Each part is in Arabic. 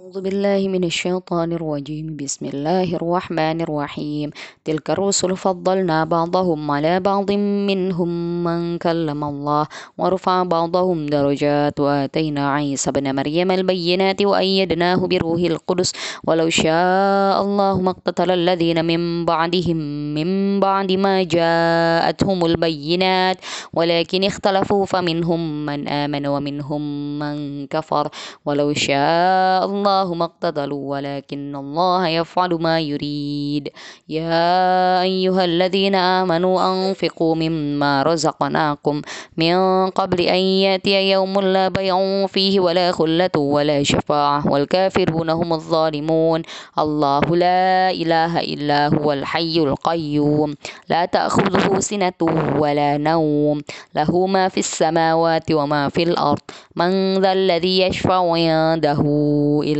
أعوذ بالله من الشيطان الرجيم. بسم الله الرحمن الرحيم. تلك الرسل فضلنا بعضهم على بعض منهم من كلم الله ورفع بعضهم درجات. وآتينا عيسى بن مريم البينات وأيدناه بروح القدس. ولو شاء الله ما اقتتل الذين من بعدهم من بعد ما جاءتهم البينات. ولكن اختلفوا فمنهم من آمن ومنهم من كفر. ولو شاء الله الله ما اقتتلوا ولكن الله يفعل ما يريد. يا أيها الذين آمنوا أنفقوا مما رزقناكم من قبل أن يأتي يوم لا بيع فيه ولا خلة ولا شفاعة والكافرون هم الظالمون. الله لا إله إلا هو الحي القيوم. لا تأخذه سنة ولا نوم. له ما في السماوات وما في الأرض. من ذا الذي يشفع عنده إلا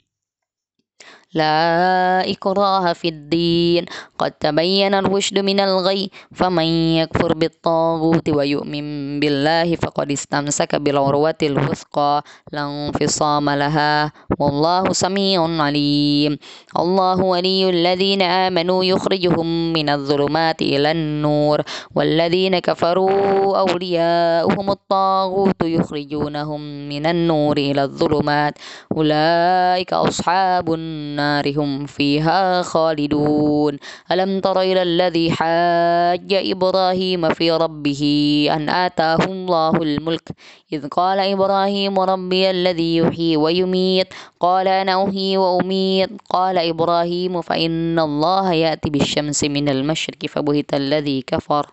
لا إكراه في الدين. قد تبين الرشد من الغي فمن يكفر بالطاغوت ويؤمن بالله فقد استمسك بالعروة الوثقى. لا انفصام لها والله سميع عليم. الله ولي الذين آمنوا يخرجهم من الظلمات إلى النور. والذين كفروا أولياؤهم الطاغوت يخرجونهم من النور إلى الظلمات. أولئك أصحاب النار. النار هم فيها خالدون. ألم تر إلى الذي حاج إبراهيم في ربه أن آتاه الله الملك؟ إذ قال إبراهيم ربي الذي يحيي ويميت. قال أنا أحيي وأميت. قال إبراهيم فإن الله يأتي بالشمس من المشرق فبهت الذي كفر.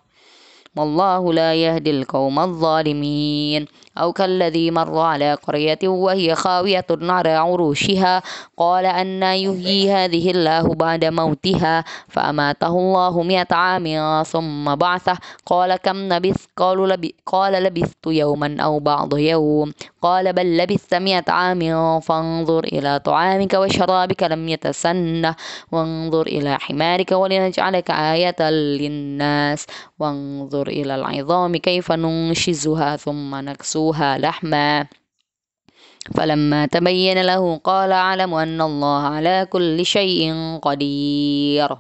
والله لا يهدي القوم الظالمين. أو كالذي مر على قرية وهي خاوية على عروشها قال أن يحيي هذه الله بعد موتها فأماته الله مئة عام ثم بعثه. قال كم لبث قالوا لبث قال لبثت يوما أو بعض يوم. قال بل لبثت مئة عام فانظر إلى طعامك وشرابك لم يتسنه. وانظر إلى حمارك ولنجعلك آية للناس. وانظر إلى العظام كيف ننشزها ثم نكسوها. لحما. فلما تبين له قال أعلم أن الله على كل شيء قدير.